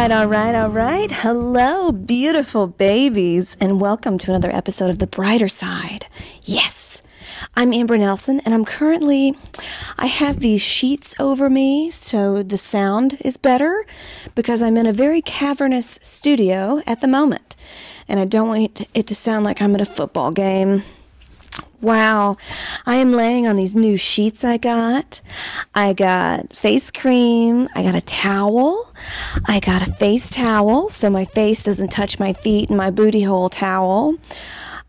Right, all right, all right. Hello, beautiful babies, and welcome to another episode of The Brighter Side. Yes, I'm Amber Nelson, and I'm currently, I have these sheets over me, so the sound is better because I'm in a very cavernous studio at the moment, and I don't want it to sound like I'm at a football game. Wow, I am laying on these new sheets I got. I got face cream, I got a towel, I got a face towel so my face doesn't touch my feet and my booty hole towel.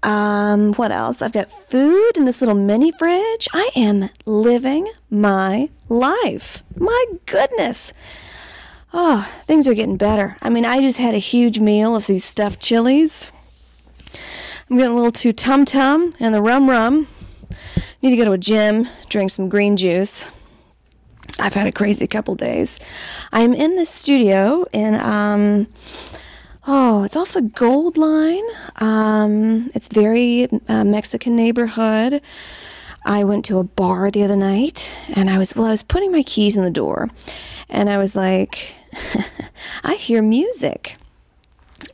Um, what else? I've got food in this little mini fridge. I am living my life. My goodness. Oh, things are getting better. I mean, I just had a huge meal of these stuffed chilies. I'm getting a little too tum tum and the rum rum. Need to go to a gym, drink some green juice. I've had a crazy couple days. I'm in the studio and um oh, it's off the Gold Line. Um, it's very uh, Mexican neighborhood. I went to a bar the other night, and I was well. I was putting my keys in the door, and I was like, I hear music,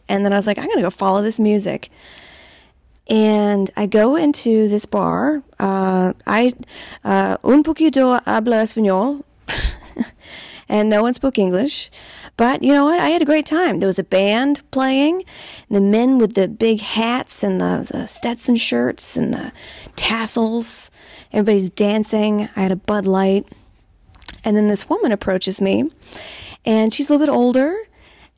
and then I was like, I'm gonna go follow this music. And I go into this bar. Uh, I uh, un poquito habla español, and no one spoke English. But you know what? I had a great time. There was a band playing, the men with the big hats and the, the Stetson shirts and the tassels. Everybody's dancing. I had a Bud Light. And then this woman approaches me, and she's a little bit older,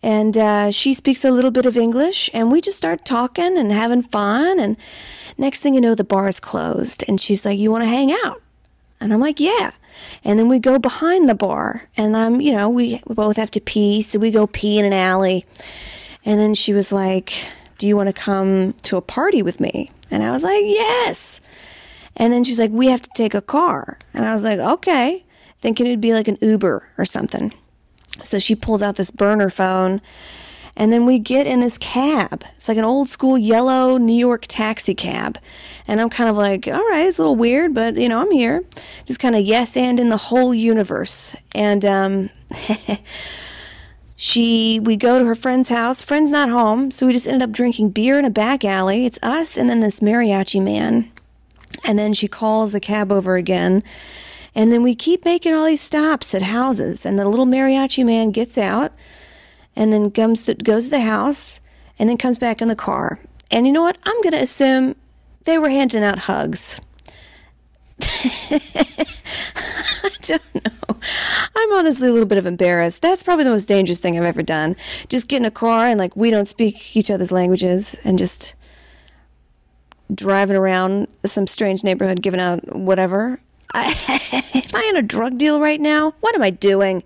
and uh, she speaks a little bit of English, and we just start talking and having fun. And next thing you know, the bar is closed, and she's like, "You want to hang out?" And I'm like, "Yeah." And then we go behind the bar, and I'm, you know, we both have to pee, so we go pee in an alley. And then she was like, "Do you want to come to a party with me?" And I was like, "Yes." And then she's like, "We have to take a car," and I was like, "Okay," thinking it'd be like an Uber or something. So she pulls out this burner phone, and then we get in this cab. It's like an old school yellow New York taxi cab. And I'm kind of like, all right, it's a little weird, but you know, I'm here. Just kind of yes and in the whole universe. And um, she, we go to her friend's house. Friend's not home, so we just ended up drinking beer in a back alley. It's us and then this mariachi man. And then she calls the cab over again. And then we keep making all these stops at houses. And the little mariachi man gets out and then comes to, goes to the house and then comes back in the car. And you know what? I'm going to assume they were handing out hugs. I don't know. I'm honestly a little bit of embarrassed. That's probably the most dangerous thing I've ever done. Just get in a car and like we don't speak each other's languages and just driving around some strange neighborhood giving out whatever. I, am I in a drug deal right now? What am I doing?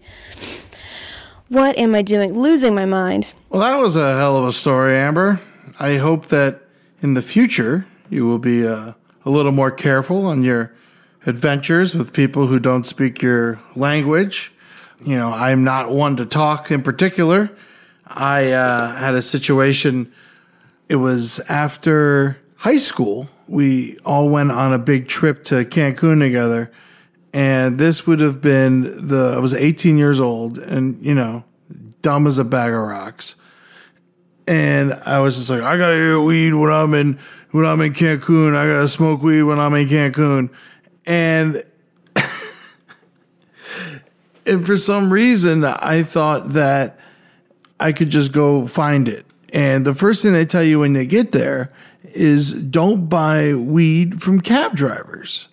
What am I doing? Losing my mind. Well, that was a hell of a story, Amber. I hope that in the future you will be uh, a little more careful on your adventures with people who don't speak your language. You know, I'm not one to talk in particular. I uh, had a situation. It was after high school. We all went on a big trip to Cancun together. And this would have been the, I was 18 years old and, you know, dumb as a bag of rocks. And I was just like, I gotta eat weed when I'm in, when I'm in Cancun. I gotta smoke weed when I'm in Cancun. And, and for some reason, I thought that I could just go find it. And the first thing they tell you when they get there is don't buy weed from cab drivers.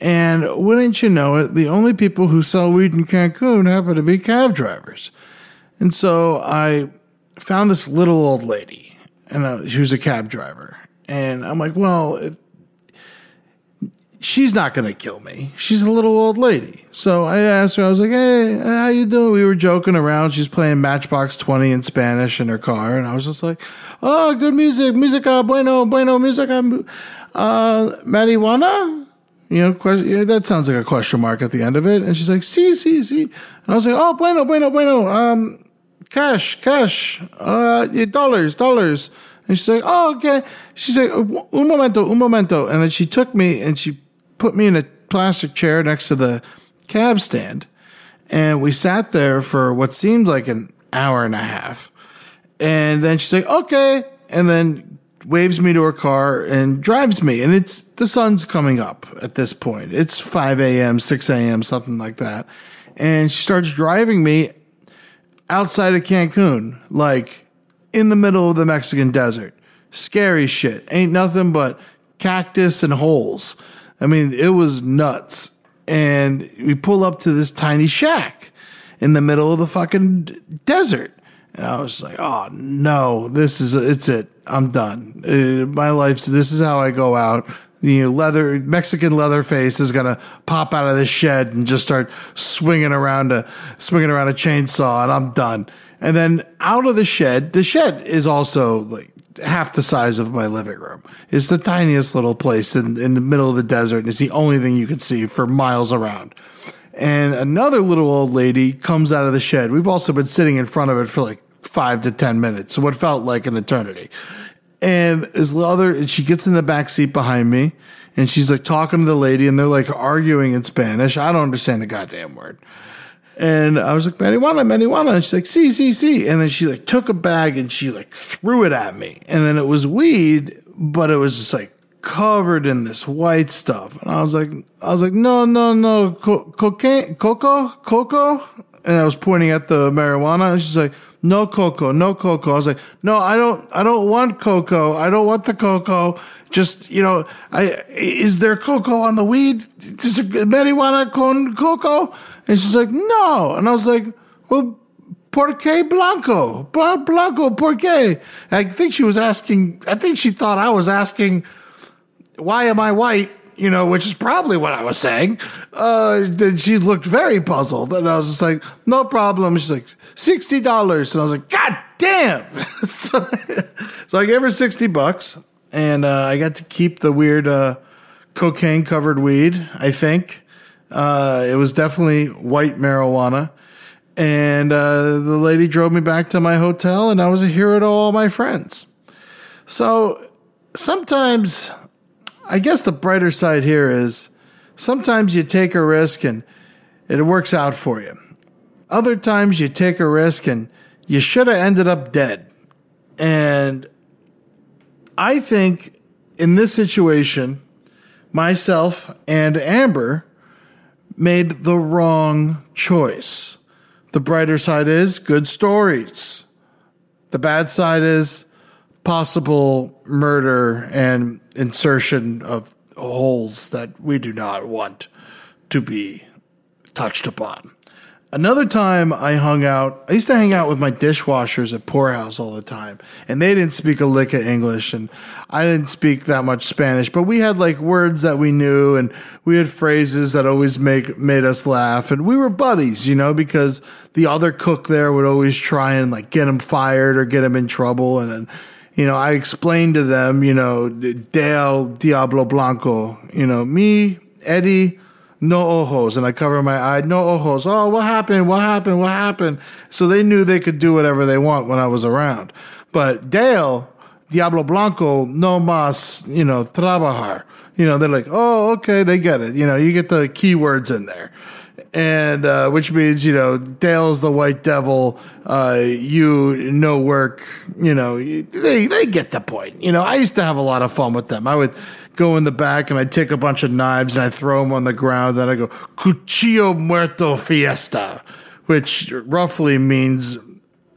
And wouldn't you know it, the only people who sell weed in Cancun happen to be cab drivers. And so I found this little old lady, and uh, she was a cab driver. And I'm like, well, if, she's not going to kill me. She's a little old lady. So I asked her, I was like, hey, how you doing? We were joking around. She's playing Matchbox 20 in Spanish in her car. And I was just like, oh, good music. Musica bueno, bueno, musica. Uh, marijuana? You know, question, yeah, that sounds like a question mark at the end of it. And she's like, see, see, see. And I was like, oh, bueno, bueno, bueno. Um, cash, cash, uh, dollars, dollars. And she's like, oh, okay. She's like, un momento, un momento. And then she took me and she put me in a plastic chair next to the cab stand. And we sat there for what seemed like an hour and a half. And then she's like, okay. And then waves me to her car and drives me. And it's the sun's coming up at this point. It's 5 a.m., 6 a.m., something like that. And she starts driving me outside of Cancun, like in the middle of the Mexican desert. Scary shit. Ain't nothing but cactus and holes. I mean, it was nuts. And we pull up to this tiny shack in the middle of the fucking desert. And I was like, oh no, this is, it's it. I'm done. Uh, my life, this is how I go out. You know, leather, Mexican leather face is gonna pop out of the shed and just start swinging around a, swinging around a chainsaw and I'm done. And then out of the shed, the shed is also like half the size of my living room. It's the tiniest little place in, in the middle of the desert, and it's the only thing you can see for miles around. And another little old lady comes out of the shed. We've also been sitting in front of it for like five to 10 minutes, so what felt like an eternity. And this other, and she gets in the back seat behind me, and she's like talking to the lady, and they're like arguing in Spanish. I don't understand a goddamn word. And I was like, marijuana, marijuana. And she's like, see, see, see. And then she like took a bag and she like threw it at me. And then it was weed, but it was just like covered in this white stuff. And I was like, I was like, no, no, no, Co- cocaine, cocoa, cocoa. And I was pointing at the marijuana. And she's like, no cocoa, no cocoa. I was like, no, I don't, I don't want cocoa. I don't want the cocoa. Just, you know, I, is there cocoa on the weed? Is there marijuana con cocoa? And she's like, no. And I was like, well, por qué blanco? Blanco, por qué? I think she was asking, I think she thought I was asking, why am I white? You know, which is probably what I was saying. Uh, then she looked very puzzled. And I was just like, no problem. She's like, $60. And I was like, God damn. so, so I gave her 60 bucks and uh, I got to keep the weird uh, cocaine covered weed, I think. Uh, it was definitely white marijuana. And uh, the lady drove me back to my hotel, and I was a hero to all my friends. So sometimes, I guess the brighter side here is sometimes you take a risk and it works out for you. Other times you take a risk and you should have ended up dead. And I think in this situation, myself and Amber made the wrong choice. The brighter side is good stories. The bad side is possible murder and insertion of holes that we do not want to be touched upon. Another time I hung out, I used to hang out with my dishwashers at Poorhouse all the time, and they didn't speak a lick of English, and I didn't speak that much Spanish, but we had like words that we knew, and we had phrases that always make made us laugh, and we were buddies, you know, because the other cook there would always try and like get him fired or get him in trouble, and then you know, I explained to them, you know, Del Diablo Blanco, you know, me, Eddie, no ojos, and I cover my eye, no ojos. Oh, what happened? What happened? What happened? So they knew they could do whatever they want when I was around. But Dale, Diablo Blanco, no mas, you know, trabajar. You know, they're like, oh, okay, they get it. You know, you get the keywords in there. And uh, which means, you know, Dale's the white devil, uh, you no work, you know, they, they get the point. You know, I used to have a lot of fun with them. I would go in the back and I'd take a bunch of knives and I throw them on the ground. Then I go, Cuchillo Muerto Fiesta, which roughly means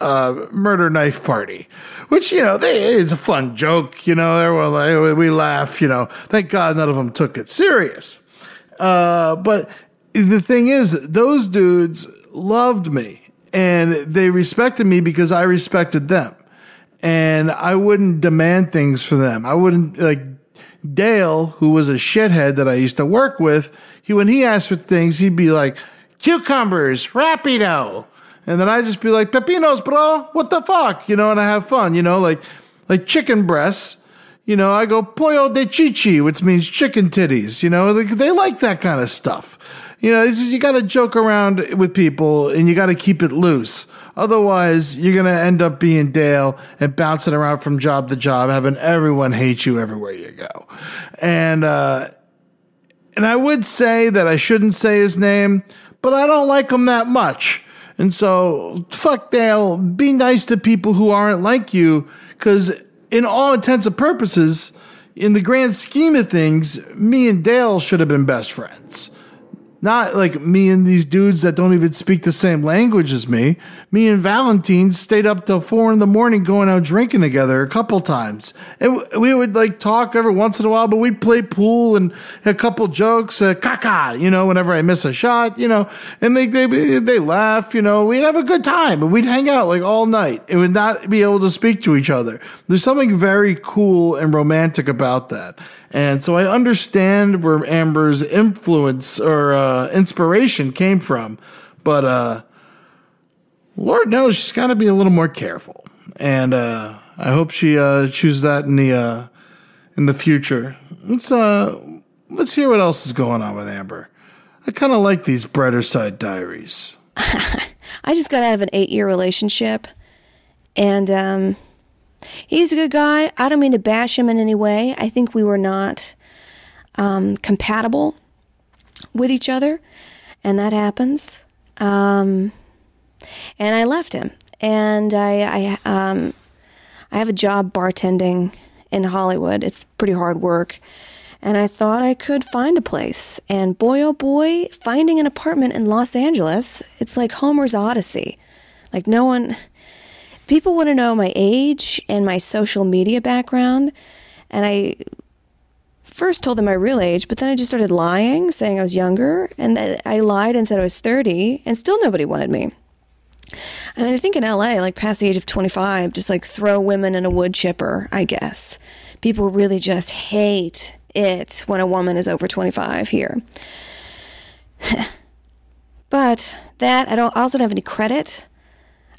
uh, murder knife party, which you know they, it's a fun joke. You know, everyone like, we laugh. You know, thank God none of them took it serious. Uh, but the thing is, those dudes loved me and they respected me because I respected them, and I wouldn't demand things for them. I wouldn't like Dale, who was a shithead that I used to work with. He when he asked for things, he'd be like cucumbers, rapido and then I'd just be like, Pepinos, bro, what the fuck? You know, and I have fun, you know, like like chicken breasts. You know, I go pollo de chichi, which means chicken titties. You know, they, they like that kind of stuff. You know, just, you got to joke around with people and you got to keep it loose. Otherwise, you're going to end up being Dale and bouncing around from job to job, having everyone hate you everywhere you go. And, uh, and I would say that I shouldn't say his name, but I don't like him that much. And so, fuck Dale, be nice to people who aren't like you, because in all intents and purposes, in the grand scheme of things, me and Dale should have been best friends. Not like me and these dudes that don't even speak the same language as me. Me and Valentine stayed up till four in the morning going out drinking together a couple times. And we would like talk every once in a while, but we'd play pool and a couple jokes, uh, caca, you know, whenever I miss a shot, you know, and they, they, they laugh, you know, we'd have a good time and we'd hang out like all night and would not be able to speak to each other. There's something very cool and romantic about that. And so I understand where Amber's influence or uh, inspiration came from, but uh, Lord knows she's got to be a little more careful. And uh, I hope she uh, chooses that in the uh, in the future. Let's uh, let's hear what else is going on with Amber. I kind of like these brighter side diaries. I just got out of an eight year relationship, and um, He's a good guy. I don't mean to bash him in any way. I think we were not um, compatible with each other, and that happens. Um, and I left him, and I I um, I have a job bartending in Hollywood. It's pretty hard work. And I thought I could find a place. And boy, oh boy, finding an apartment in Los Angeles, it's like Homer's Odyssey. Like, no one, people want to know my age and my social media background. And I first told them my real age, but then I just started lying, saying I was younger. And I lied and said I was 30, and still nobody wanted me. I mean, I think in LA, like past the age of 25, just like throw women in a wood chipper, I guess. People really just hate it when a woman is over 25 here. but that, I don't I also don't have any credit.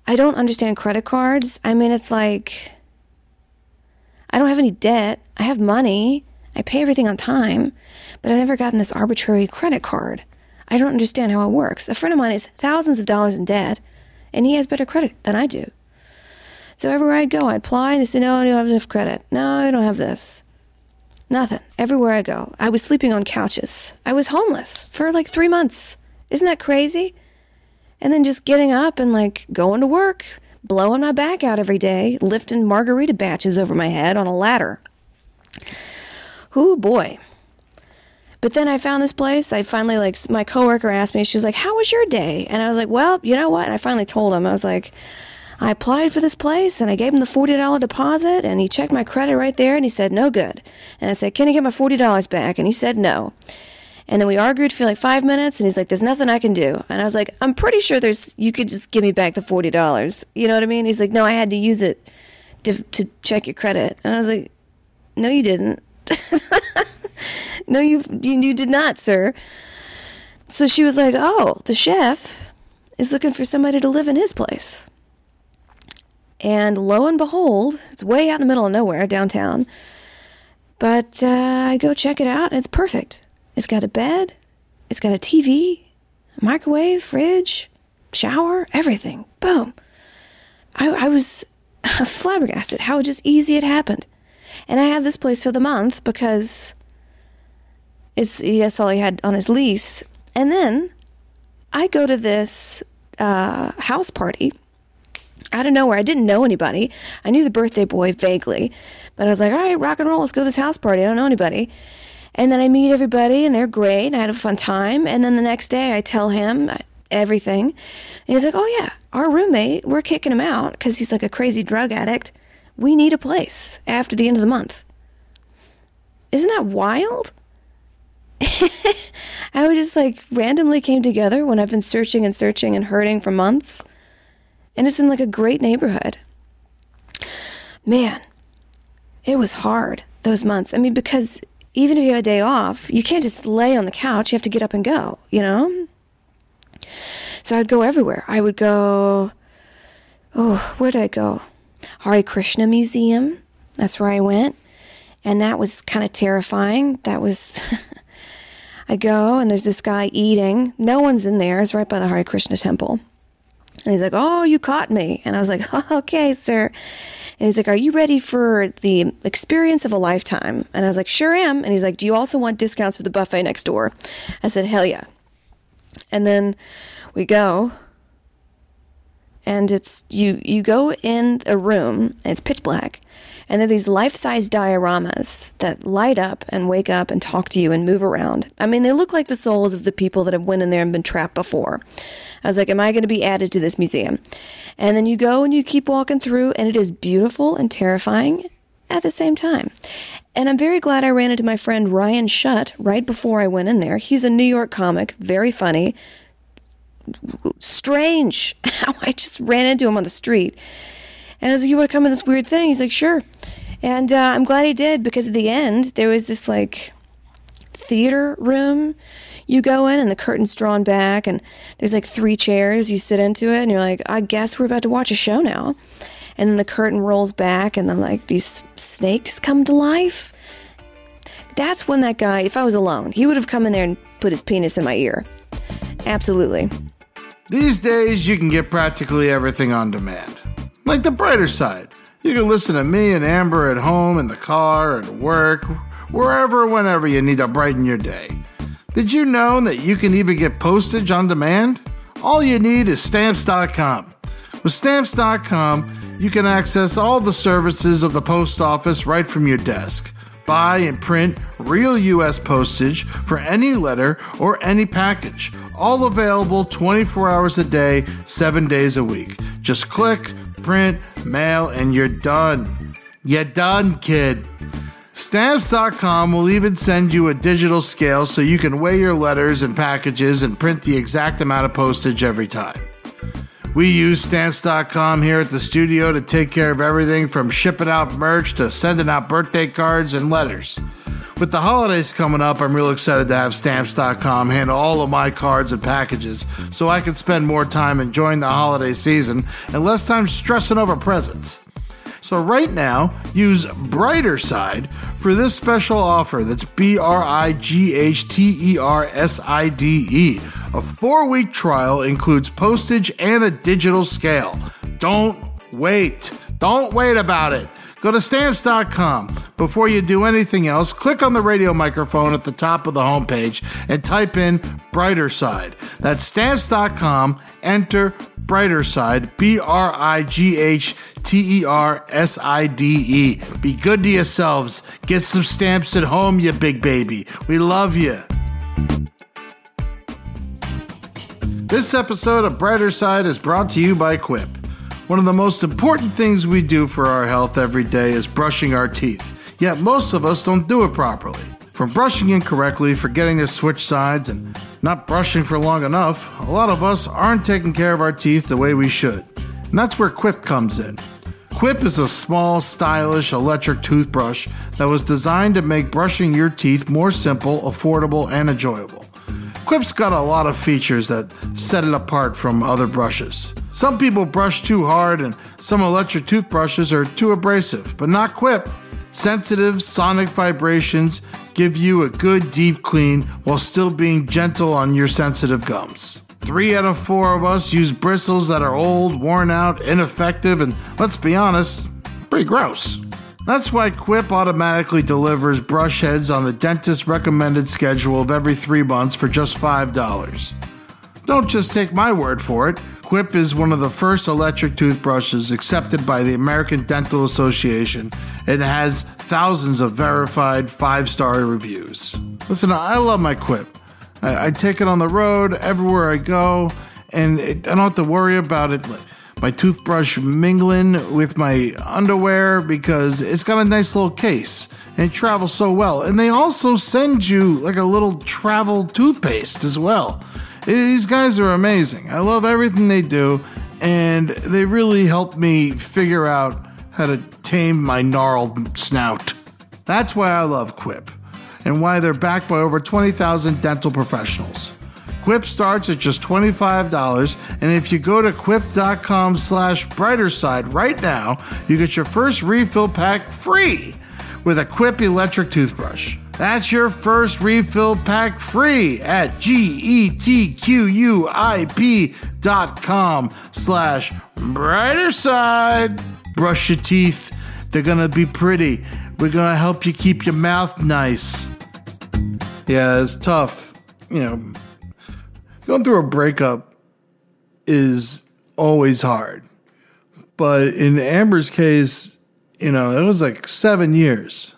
I don't understand credit cards. I mean, it's like I don't have any debt. I have money. I pay everything on time, but I've never gotten this arbitrary credit card. I don't understand how it works. A friend of mine is thousands of dollars in debt, and he has better credit than I do. So everywhere I'd go, I'd apply, and they say, No, you don't have enough credit. No, I don't have this. Nothing. Everywhere I go. I was sleeping on couches. I was homeless for like three months. Isn't that crazy? And then just getting up and like going to work, blowing my back out every day, lifting margarita batches over my head on a ladder. Ooh, boy. But then I found this place. I finally, like, my coworker asked me, she was like, How was your day? And I was like, Well, you know what? And I finally told him, I was like, I applied for this place and I gave him the $40 deposit and he checked my credit right there and he said, No good. And I said, Can I get my $40 back? And he said, No. And then we argued for like five minutes, and he's like, "There's nothing I can do." And I was like, "I'm pretty sure there's. You could just give me back the forty dollars. You know what I mean?" He's like, "No, I had to use it to to check your credit." And I was like, "No, you didn't. no, you, you you did not, sir." So she was like, "Oh, the chef is looking for somebody to live in his place." And lo and behold, it's way out in the middle of nowhere, downtown. But uh, I go check it out, and it's perfect. It's got a bed. It's got a TV, microwave, fridge, shower, everything. Boom. I, I was flabbergasted how just easy it happened. And I have this place for the month because it's that's all he had on his lease. And then I go to this uh, house party out of nowhere. I didn't know anybody. I knew the birthday boy vaguely, but I was like, all right, rock and roll, let's go to this house party. I don't know anybody. And then I meet everybody and they're great. I had a fun time. And then the next day I tell him uh, everything. And he's like, oh, yeah, our roommate, we're kicking him out because he's like a crazy drug addict. We need a place after the end of the month. Isn't that wild? I was just like randomly came together when I've been searching and searching and hurting for months. And it's in like a great neighborhood. Man, it was hard those months. I mean, because even if you have a day off, you can't just lay on the couch. You have to get up and go, you know? So I'd go everywhere. I would go, oh, where did I go? Hare Krishna Museum. That's where I went. And that was kind of terrifying. That was, I go and there's this guy eating. No one's in there. It's right by the Hare Krishna temple. And he's like, Oh, you caught me. And I was like, oh, Okay, sir. And he's like, Are you ready for the experience of a lifetime? And I was like, Sure am. And he's like, Do you also want discounts for the buffet next door? I said, Hell yeah. And then we go and it's you you go in a room it's pitch black and there are these life-size dioramas that light up and wake up and talk to you and move around. I mean they look like the souls of the people that have went in there and been trapped before. I was like am i going to be added to this museum? And then you go and you keep walking through and it is beautiful and terrifying at the same time. And I'm very glad I ran into my friend Ryan Shutt right before I went in there. He's a New York comic, very funny, strange how I just ran into him on the street. And I was like, You want to come in this weird thing? He's like, Sure. And uh, I'm glad he did because at the end, there was this like theater room. You go in and the curtain's drawn back, and there's like three chairs. You sit into it, and you're like, I guess we're about to watch a show now. And then the curtain rolls back, and then like these snakes come to life. That's when that guy, if I was alone, he would have come in there and put his penis in my ear. Absolutely. These days, you can get practically everything on demand. Like the brighter side. You can listen to me and Amber at home, in the car, at work, wherever, whenever you need to brighten your day. Did you know that you can even get postage on demand? All you need is stamps.com. With stamps.com, you can access all the services of the post office right from your desk buy and print real U.S. postage for any letter or any package. All available 24 hours a day, 7 days a week. Just click, print, mail, and you're done. You're done, kid. Stamps.com will even send you a digital scale so you can weigh your letters and packages and print the exact amount of postage every time. We use stamps.com here at the studio to take care of everything from shipping out merch to sending out birthday cards and letters. With the holidays coming up, I'm real excited to have stamps.com handle all of my cards and packages so I can spend more time enjoying the holiday season and less time stressing over presents. So right now, use Brighter Side for this special offer that's B R I G H T E R S I D E. A four week trial includes postage and a digital scale. Don't wait. Don't wait about it. Go to stamps.com. Before you do anything else, click on the radio microphone at the top of the homepage and type in Brighter Side. That's stamps.com. Enter Brighter Side, B R I G H T E R S I D E. Be good to yourselves. Get some stamps at home, you big baby. We love you. This episode of Brighter Side is brought to you by Quip. One of the most important things we do for our health every day is brushing our teeth, yet most of us don't do it properly. From brushing incorrectly, forgetting to switch sides, and not brushing for long enough, a lot of us aren't taking care of our teeth the way we should. And that's where Quip comes in. Quip is a small, stylish electric toothbrush that was designed to make brushing your teeth more simple, affordable, and enjoyable. Quip's got a lot of features that set it apart from other brushes. Some people brush too hard, and some electric toothbrushes are too abrasive, but not Quip. Sensitive sonic vibrations give you a good deep clean while still being gentle on your sensitive gums. Three out of four of us use bristles that are old, worn out, ineffective, and let's be honest, pretty gross. That's why Quip automatically delivers brush heads on the dentist recommended schedule of every three months for just $5. Don't just take my word for it. Quip is one of the first electric toothbrushes accepted by the American Dental Association and has thousands of verified five star reviews. Listen, I love my Quip. I, I, take it on the road everywhere I go, and it, I don't have to worry about it. My toothbrush mingling with my underwear because it's got a nice little case and it travels so well. And they also send you like a little travel toothpaste as well. These guys are amazing. I love everything they do, and they really helped me figure out how to tame my gnarled snout. That's why I love Quip, and why they're backed by over 20,000 dental professionals. Quip starts at just $25, and if you go to quip.com slash brighter side right now, you get your first refill pack free with a Quip electric toothbrush. That's your first refill pack free at G-E-T-Q-U-I-P dot com slash brighter side. Brush your teeth. They're gonna be pretty. We're gonna help you keep your mouth nice. Yeah, it's tough. You know, going through a breakup is always hard. But in Amber's case, you know, it was like seven years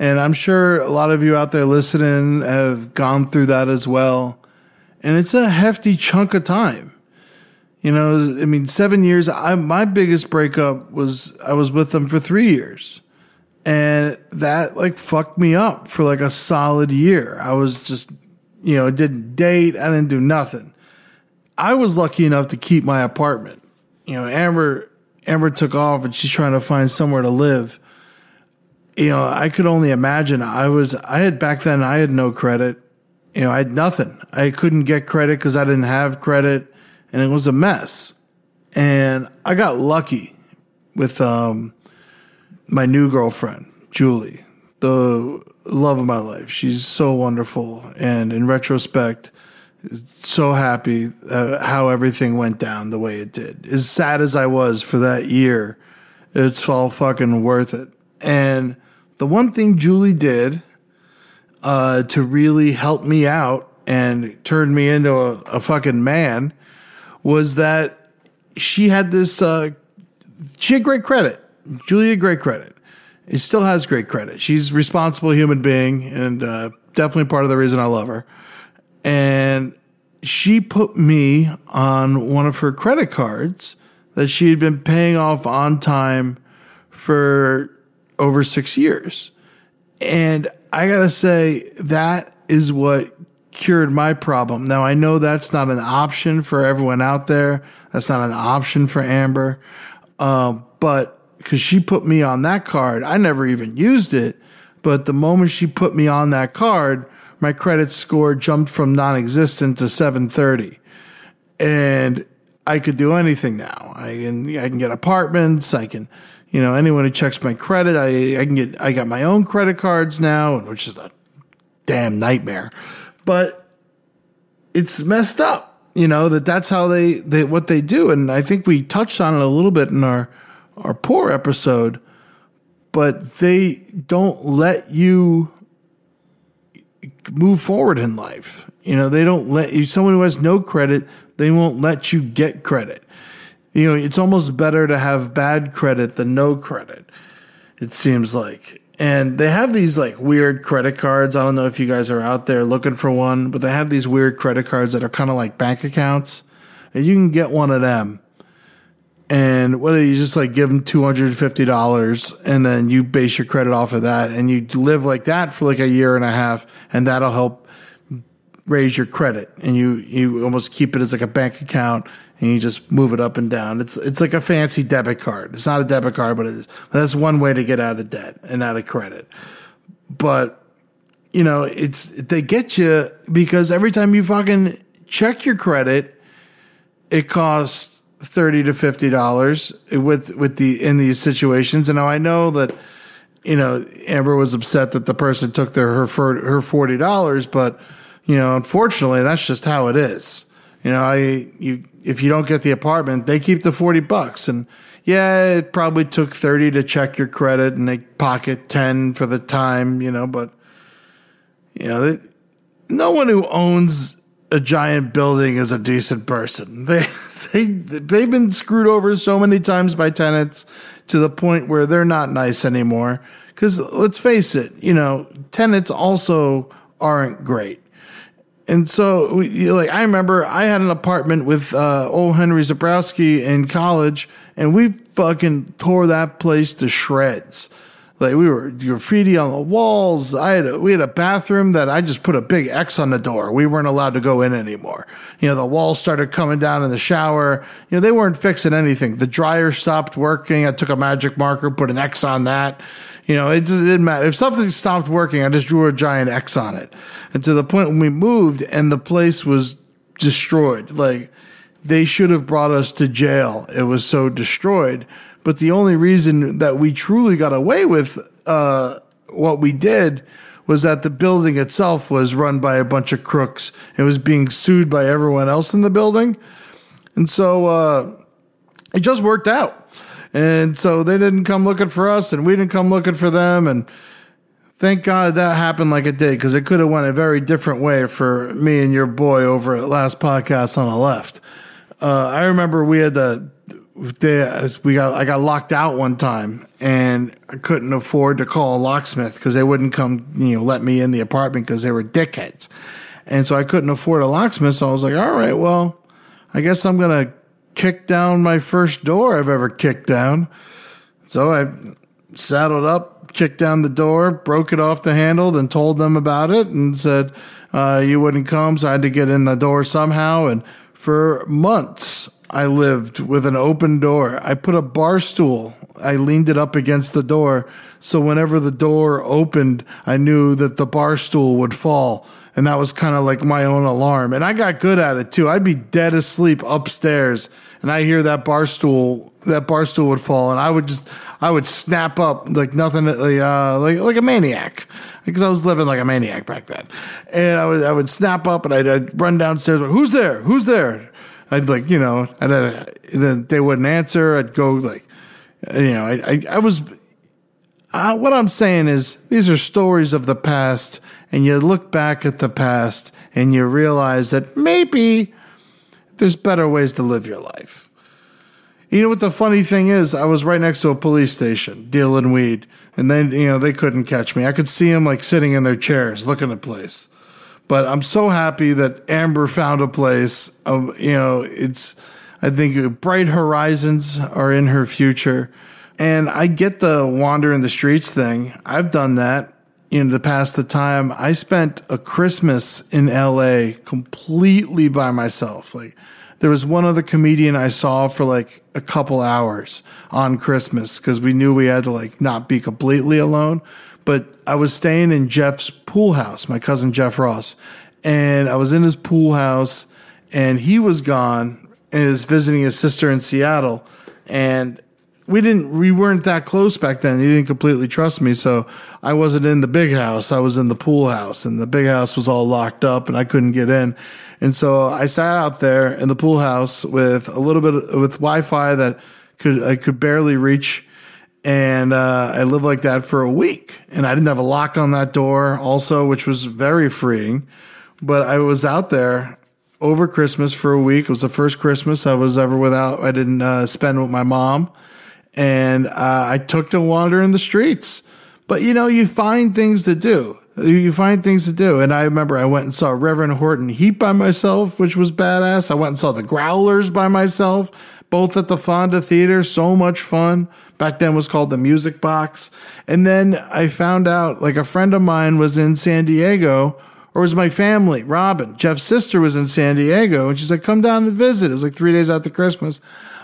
and I'm sure a lot of you out there listening have gone through that as well. And it's a hefty chunk of time. You know, I mean, seven years. I, my biggest breakup was I was with them for three years. And that like fucked me up for like a solid year. I was just, you know, didn't date. I didn't do nothing. I was lucky enough to keep my apartment. You know, Amber, Amber took off and she's trying to find somewhere to live you know, I could only imagine. I was, I had back then, I had no credit. You know, I had nothing. I couldn't get credit because I didn't have credit and it was a mess. And I got lucky with um, my new girlfriend, Julie, the love of my life. She's so wonderful. And in retrospect, so happy uh, how everything went down the way it did. As sad as I was for that year, it's all fucking worth it. And the one thing Julie did uh, to really help me out and turn me into a, a fucking man was that she had this, uh, she had great credit. Julie had great credit. It still has great credit. She's a responsible human being and uh, definitely part of the reason I love her. And she put me on one of her credit cards that she had been paying off on time for over six years. And I got to say, that is what cured my problem. Now, I know that's not an option for everyone out there. That's not an option for Amber. Uh, but because she put me on that card, I never even used it. But the moment she put me on that card, my credit score jumped from non existent to 730. And I could do anything now. I can, I can get apartments. I can, you know, anyone who checks my credit, I, I can get, I got my own credit cards now, which is a damn nightmare. But it's messed up, you know, that that's how they, they, what they do. And I think we touched on it a little bit in our, our poor episode, but they don't let you move forward in life. You know, they don't let you, someone who has no credit, they won't let you get credit you know, it's almost better to have bad credit than no credit. It seems like. And they have these like weird credit cards. I don't know if you guys are out there looking for one, but they have these weird credit cards that are kind of like bank accounts. And you can get one of them. And what do you just like give them $250 and then you base your credit off of that and you live like that for like a year and a half and that'll help raise your credit and you you almost keep it as like a bank account and you just move it up and down. It's it's like a fancy debit card. It's not a debit card, but it is. That's one way to get out of debt and out of credit. But you know, it's they get you because every time you fucking check your credit, it costs thirty to fifty dollars with with the in these situations. And now I know that you know, Amber was upset that the person took their her her forty dollars, but you know, unfortunately, that's just how it is. You know, I you if you don't get the apartment, they keep the forty bucks, and yeah, it probably took thirty to check your credit, and they pocket ten for the time. You know, but you know, they, no one who owns a giant building is a decent person. They they they've been screwed over so many times by tenants to the point where they're not nice anymore. Because let's face it, you know, tenants also aren't great. And so, we, like, I remember I had an apartment with uh, old Henry Zebrowski in college, and we fucking tore that place to shreds. Like we were graffiti on the walls. I had a, we had a bathroom that I just put a big X on the door. We weren't allowed to go in anymore. You know, the walls started coming down in the shower. You know, they weren't fixing anything. The dryer stopped working. I took a magic marker, put an X on that. You know, it, didn't matter. If something stopped working, I just drew a giant X on it. And to the point when we moved and the place was destroyed, like they should have brought us to jail. It was so destroyed. But the only reason that we truly got away with uh, what we did was that the building itself was run by a bunch of crooks. It was being sued by everyone else in the building. And so uh, it just worked out. And so they didn't come looking for us, and we didn't come looking for them. And thank God that happened like it did, because it could have went a very different way for me and your boy over at last podcast on the left. Uh, I remember we had the they, we got I got locked out one time and I couldn't afford to call a locksmith because they wouldn't come you know let me in the apartment because they were dickheads, and so I couldn't afford a locksmith. So I was like, all right, well, I guess I'm gonna kick down my first door I've ever kicked down. So I saddled up, kicked down the door, broke it off the handle, then told them about it and said uh, you wouldn't come, so I had to get in the door somehow. And for months, I lived with an open door. I put a bar stool. I leaned it up against the door. So whenever the door opened, I knew that the bar stool would fall. And that was kind of like my own alarm. And I got good at it too. I'd be dead asleep upstairs and I hear that bar stool, that bar stool would fall. And I would just, I would snap up like nothing, uh, like, like a maniac because I was living like a maniac back then. And I would, I would snap up and I'd, I'd run downstairs. Like, Who's there? Who's there? I'd like, you know, and then they wouldn't answer. I'd go like, you know, I, I, I was, uh, what I'm saying is these are stories of the past and you look back at the past and you realize that maybe there's better ways to live your life. You know what the funny thing is? I was right next to a police station dealing weed, and then you know they couldn't catch me. I could see them like sitting in their chairs looking at place. But I'm so happy that Amber found a place. Of you know, it's I think bright horizons are in her future, and I get the wander in the streets thing. I've done that in the past the time. I spent a Christmas in LA completely by myself. Like there was one other comedian I saw for like a couple hours on Christmas because we knew we had to like not be completely alone but I was staying in Jeff's pool house, my cousin Jeff Ross, and I was in his pool house, and he was gone and is visiting his sister in Seattle, and we didn't we weren't that close back then. He didn't completely trust me, so I wasn't in the big house. I was in the pool house, and the big house was all locked up, and I couldn't get in. And so I sat out there in the pool house with a little bit of, with Wi-Fi that could I could barely reach and uh, I lived like that for a week. And I didn't have a lock on that door, also, which was very freeing. But I was out there over Christmas for a week. It was the first Christmas I was ever without. I didn't uh, spend with my mom, and uh, I took to wandering the streets. But you know, you find things to do. You find things to do. And I remember I went and saw Reverend Horton Heat by myself, which was badass. I went and saw the Growlers by myself, both at the Fonda Theater. So much fun. Back then was called the Music Box. And then I found out like a friend of mine was in San Diego, or was my family, Robin, Jeff's sister was in San Diego. And she said, come down and visit. It was like three days after Christmas.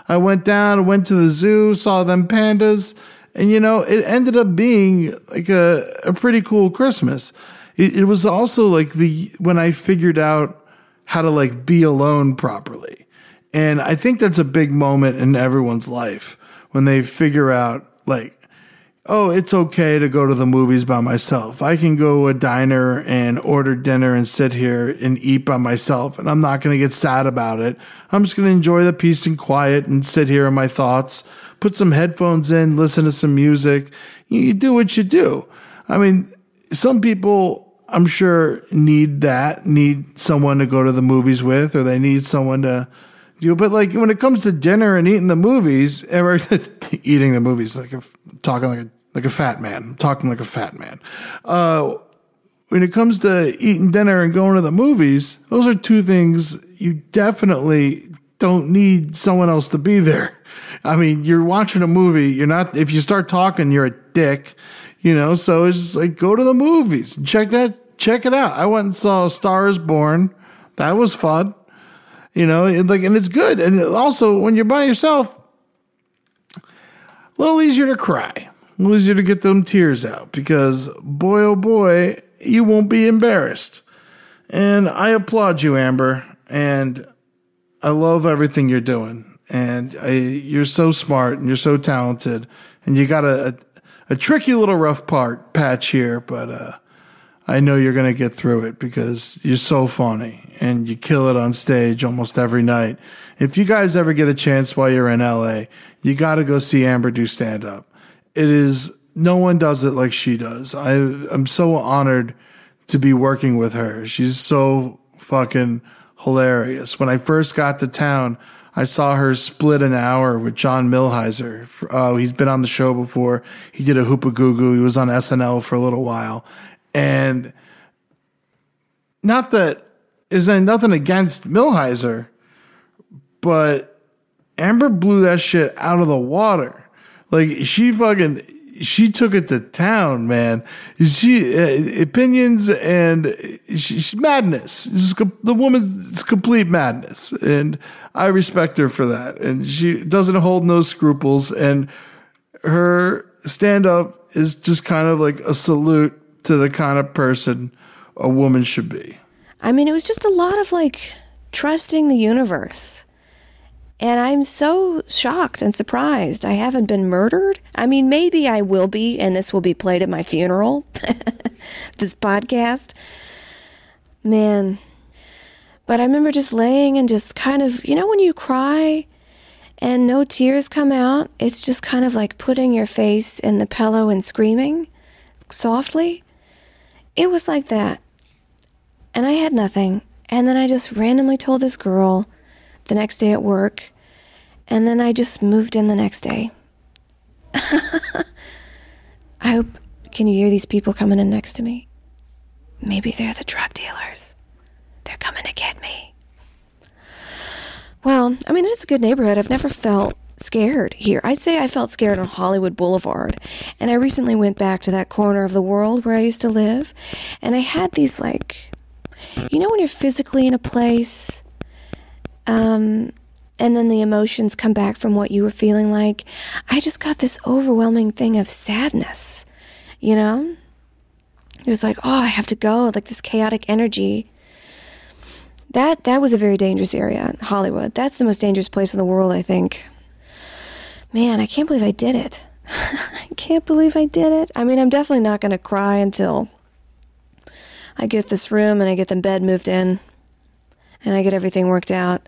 I went down, went to the zoo, saw them pandas and you know, it ended up being like a, a pretty cool Christmas. It, it was also like the, when I figured out how to like be alone properly. And I think that's a big moment in everyone's life when they figure out like, oh, it's okay to go to the movies by myself. I can go to a diner and order dinner and sit here and eat by myself, and I'm not going to get sad about it. I'm just going to enjoy the peace and quiet and sit here in my thoughts, put some headphones in, listen to some music. You, do what you do. I mean, some people. I'm sure need that, need someone to go to the movies with, or they need someone to But like when it comes to dinner and eating the movies, or eating the movies, like talking like a like a fat man. Talking like a fat man. Uh, when it comes to eating dinner and going to the movies, those are two things you definitely don't need someone else to be there. I mean, you're watching a movie. You're not, if you start talking, you're a dick, you know? So it's like, go to the movies. Check that, check it out. I went and saw Star is Born. That was fun. You know, like, and it's good. And also, when you're by yourself, a little easier to cry, a little easier to get them tears out because boy, oh boy, you won't be embarrassed. And I applaud you, Amber. And I love everything you're doing. And I, you're so smart and you're so talented. And you got a, a, a tricky little rough part patch here, but, uh, I know you're going to get through it because you're so funny and you kill it on stage almost every night. If you guys ever get a chance while you're in LA, you got to go see Amber do stand up. It is, no one does it like she does. I, I'm so honored to be working with her. She's so fucking hilarious. When I first got to town, I saw her split an hour with John Milhiser. Uh, he's been on the show before. He did a hoopa goo goo. He was on SNL for a little while. And not that is nothing against Milhiser, but Amber blew that shit out of the water. Like she fucking she took it to town, man. She uh, opinions and she's madness. the woman is complete madness, and I respect her for that. And she doesn't hold no scruples, and her stand up is just kind of like a salute to the kind of person a woman should be. I mean, it was just a lot of like trusting the universe. And I'm so shocked and surprised. I haven't been murdered. I mean, maybe I will be, and this will be played at my funeral. this podcast. Man. But I remember just laying and just kind of, you know, when you cry and no tears come out, it's just kind of like putting your face in the pillow and screaming softly. It was like that. And I had nothing. And then I just randomly told this girl the next day at work. And then I just moved in the next day. I hope. Can you hear these people coming in next to me? Maybe they're the drug dealers. They're coming to get me. Well, I mean, it's a good neighborhood. I've never felt scared here. I'd say I felt scared on Hollywood Boulevard. And I recently went back to that corner of the world where I used to live. And I had these, like, you know, when you're physically in a place, um, and then the emotions come back from what you were feeling like. I just got this overwhelming thing of sadness, you know? It was like, oh, I have to go, like this chaotic energy. That that was a very dangerous area, Hollywood. That's the most dangerous place in the world, I think man, I can't believe I did it. I can't believe I did it. I mean, I'm definitely not going to cry until I get this room and I get the bed moved in and I get everything worked out.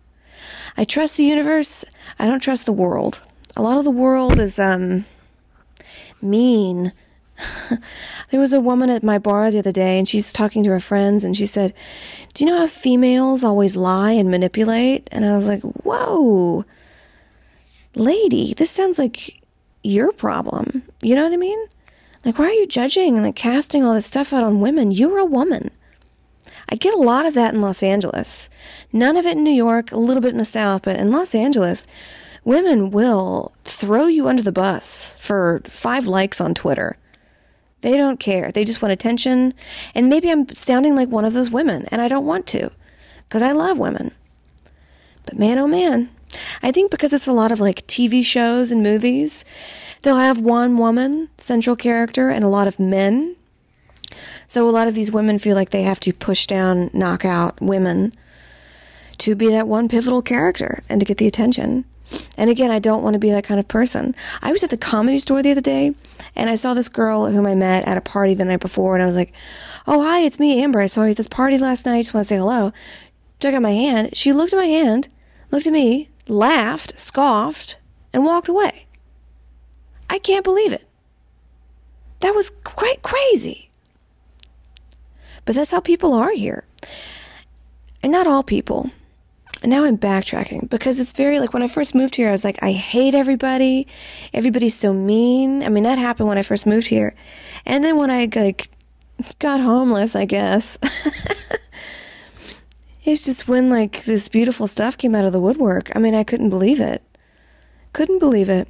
I trust the universe. I don't trust the world. A lot of the world is um mean. there was a woman at my bar the other day and she's talking to her friends and she said, "Do you know how females always lie and manipulate?" And I was like, "Whoa." lady, this sounds like your problem. You know what I mean? Like, why are you judging and like casting all this stuff out on women? You're a woman. I get a lot of that in Los Angeles. None of it in New York, a little bit in the South, but in Los Angeles, women will throw you under the bus for five likes on Twitter. They don't care. They just want attention. And maybe I'm sounding like one of those women, and I don't want to because I love women. But man, oh man, I think because it's a lot of like TV shows and movies, they'll have one woman central character and a lot of men. So a lot of these women feel like they have to push down, knock out women to be that one pivotal character and to get the attention. And again, I don't want to be that kind of person. I was at the comedy store the other day And I saw this girl whom I met at a party the night before, and I was like, "Oh, hi, it's me, Amber. I saw you at this party last night. Just want to say hello." Took out my hand. She looked at my hand, looked at me, laughed, scoffed, and walked away. I can't believe it. That was quite crazy. But that's how people are here. And not all people. And now I'm backtracking because it's very like when I first moved here, I was like, I hate everybody. Everybody's so mean. I mean, that happened when I first moved here. And then when I like got homeless, I guess. it's just when like this beautiful stuff came out of the woodwork. I mean, I couldn't believe it. Couldn't believe it.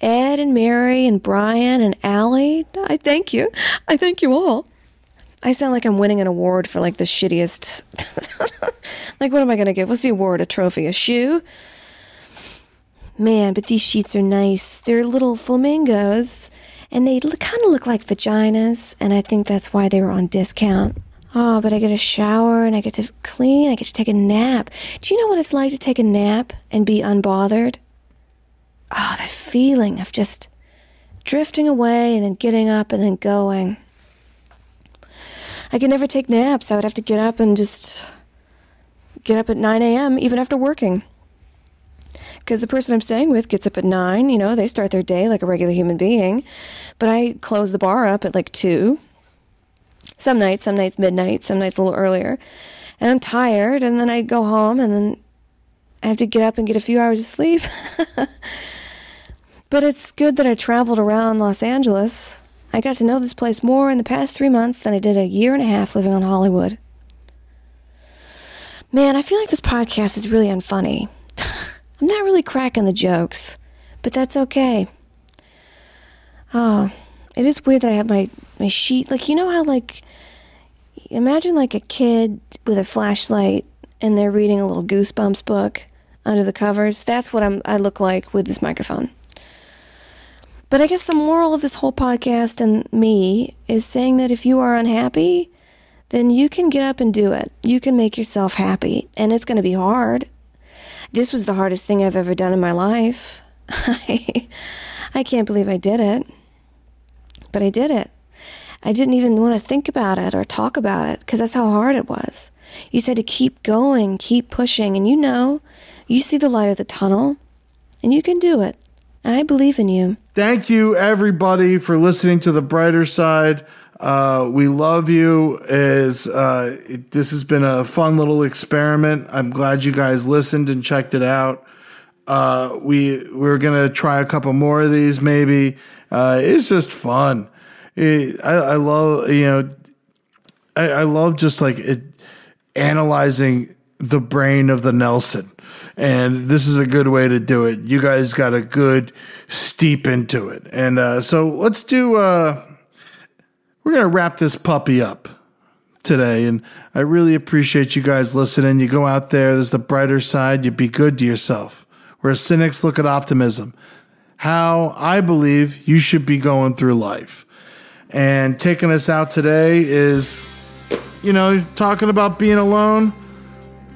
Ed and Mary and Brian and Allie, I thank you. I thank you all. I sound like I'm winning an award for like the shittiest. like, what am I going to give? What's the award? A trophy? A shoe? Man, but these sheets are nice. They're little flamingos and they kind of look like vaginas, and I think that's why they were on discount. Oh, but I get a shower and I get to clean, I get to take a nap. Do you know what it's like to take a nap and be unbothered? Oh, that feeling of just drifting away and then getting up and then going. I could never take naps. I would have to get up and just get up at 9 a.m. even after working. Because the person I'm staying with gets up at 9, you know, they start their day like a regular human being. But I close the bar up at like 2. Some nights, some nights midnight, some nights a little earlier. And I'm tired, and then I go home, and then I have to get up and get a few hours of sleep. but it's good that I traveled around Los Angeles. I got to know this place more in the past three months than I did a year and a half living on Hollywood. Man, I feel like this podcast is really unfunny. I'm not really cracking the jokes, but that's okay. Oh, it is weird that I have my, my sheet. Like, you know how, like, imagine like a kid with a flashlight and they're reading a little Goosebumps book under the covers. That's what I'm, I look like with this microphone. But I guess the moral of this whole podcast and me is saying that if you are unhappy, then you can get up and do it. You can make yourself happy, and it's going to be hard. This was the hardest thing I've ever done in my life. I, I can't believe I did it. But I did it. I didn't even want to think about it or talk about it because that's how hard it was. You said to keep going, keep pushing, and you know, you see the light of the tunnel, and you can do it. And I believe in you. Thank you, everybody, for listening to the brighter side. Uh, we love you. Is uh, it, this has been a fun little experiment. I'm glad you guys listened and checked it out. Uh, we we're gonna try a couple more of these. Maybe uh, it's just fun. It, I, I love you know. I, I love just like it, analyzing the brain of the Nelson and this is a good way to do it. You guys got a good steep into it, and uh, so let's do. Uh, we're gonna wrap this puppy up today, and I really appreciate you guys listening. You go out there. There's the brighter side. You be good to yourself. Where cynics look at optimism. How I believe you should be going through life. And taking us out today is, you know, talking about being alone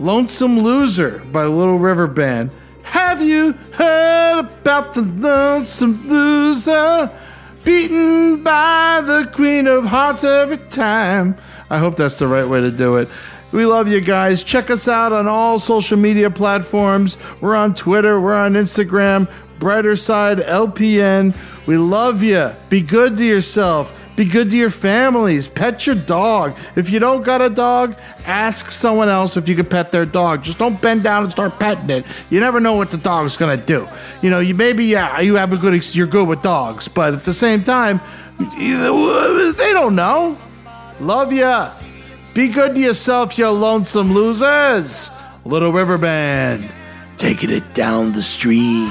Lonesome Loser by Little River Band. Have you heard about the Lonesome Loser? Beaten by the Queen of Hearts every time. I hope that's the right way to do it. We love you guys. Check us out on all social media platforms. We're on Twitter, we're on Instagram, Brighter Side LPN. We love you. Be good to yourself. Be good to your families. Pet your dog. If you don't got a dog, ask someone else if you can pet their dog. Just don't bend down and start petting it. You never know what the dog's gonna do. You know, you maybe yeah, you have a good you're good with dogs, but at the same time, they don't know. Love ya. Be good to yourself, you lonesome losers. Little River Band, taking it down the stream.